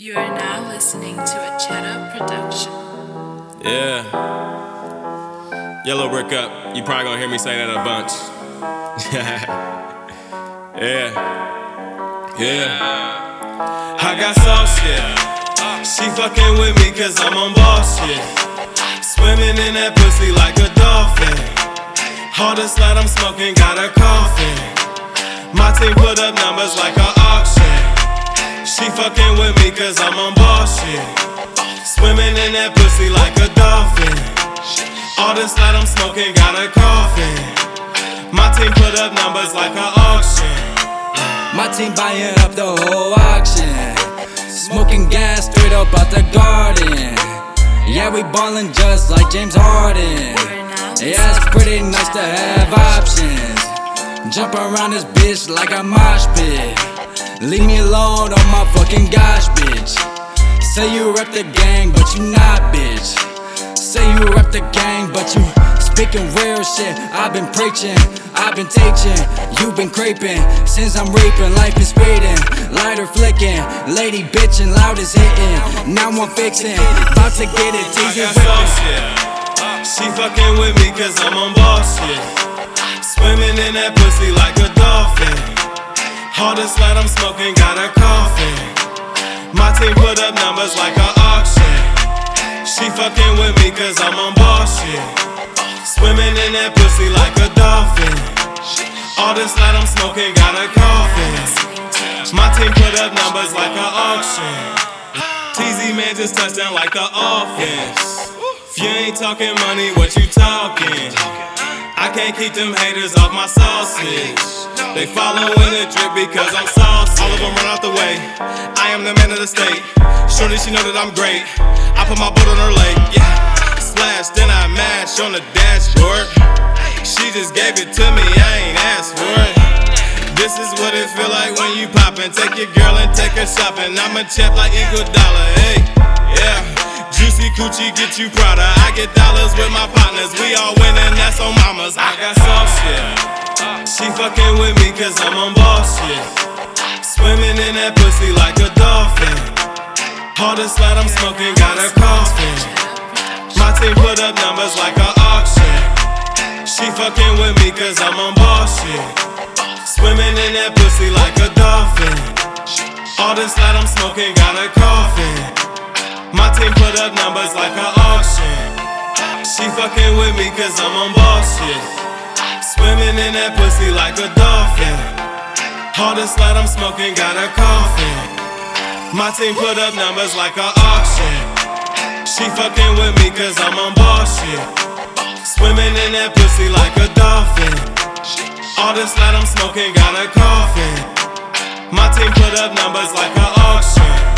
You are now listening to a Cheddar production. Yeah. Yellow brick up. You probably gonna hear me say that a bunch. yeah. Yeah. I got sauce, yeah. She fucking with me cause I'm on boss, yeah. Swimming in that pussy like a dolphin. Hardest light I'm smoking, got a coffin. My team put up numbers like an auction. Fucking with me cause I'm on boss shit. Swimming in that pussy like a dolphin. All this light I'm smoking, got a coffin. My team put up numbers like an auction. My team buying up the whole auction. Smoking gas straight up out the garden. Yeah, we ballin' just like James Harden. Yeah, it's pretty nice to have options. Jump around this bitch like a mosh pit. Leave me alone on my fucking gosh, bitch. Say you rep the gang, but you not, bitch. Say you rep the gang, but you speaking real shit. I've been preaching, I've been teaching, you've been creeping. Since I'm reaping, life is speeding, lighter flicking, lady bitching, loud is hitting. Now I'm fixing, about to get it, I teasing got whipping. sauce, yeah. She fucking with me cause I'm on boss shit. Swimming in that pussy like a. Hardest light I'm smoking, got a coffin. My team put up numbers like an auction. She fucking with me cause I'm on boss shit. Swimming in that pussy like a dolphin. All this light I'm smoking, got a coffin. My team put up numbers like an auction. Teezy man just touchdown like the offense. If you ain't talking money, what you talking? I can't keep them haters off my sausage. They following the drip because I'm saucy. All of them run out the way. I am the man of the state. Surely she know that I'm great. I put my boat on her lake. Yeah. Splash, then I mash on the dashboard. She just gave it to me, I ain't asked for it. This is what it feel like when you poppin'. Take your girl and take her shopping. I'm a champ like Eagle Dollar, hey, yeah. Juicy coochie get you prouder. I get dollars with my partners. We all winning, that's on mamas. I got sauce, yeah. She fucking with me cause I'm on boss, yeah. Swimming in that pussy like a dolphin. Hardest light I'm smoking, got a coffin. My team put up numbers like an auction. She fucking with me cause I'm on boss shit. Swimming in that pussy like a dolphin. All this night I'm smoking, got a coffin. My team put up numbers like an auction. She fucking with me cause I'm on boss shit. Swimming in that pussy like a dolphin. All this night I'm smoking, got a coffin. My team put up numbers like an auction. She fucking with me cause I'm on boss shit. Swimming in that pussy like a dolphin. All this night I'm smoking, got a coffin. My team put up numbers like an auction.